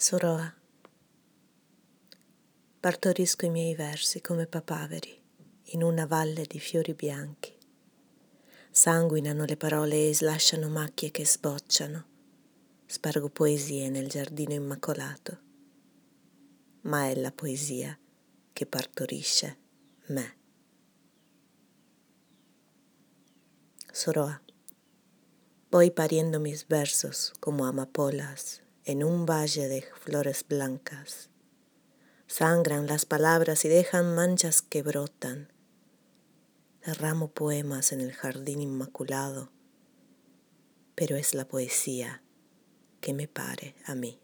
Soroa. Partorisco i miei versi come papaveri in una valle di fiori bianchi. Sanguinano le parole e slasciano macchie che sbocciano. Spargo poesie nel giardino immacolato. Ma è la poesia che partorisce me. Soroa. Voy pariendo mis versos como amapolas en un valle de flores blancas. Sangran las palabras y dejan manchas que brotan. Derramo poemas en el jardín inmaculado, pero es la poesía que me pare a mí.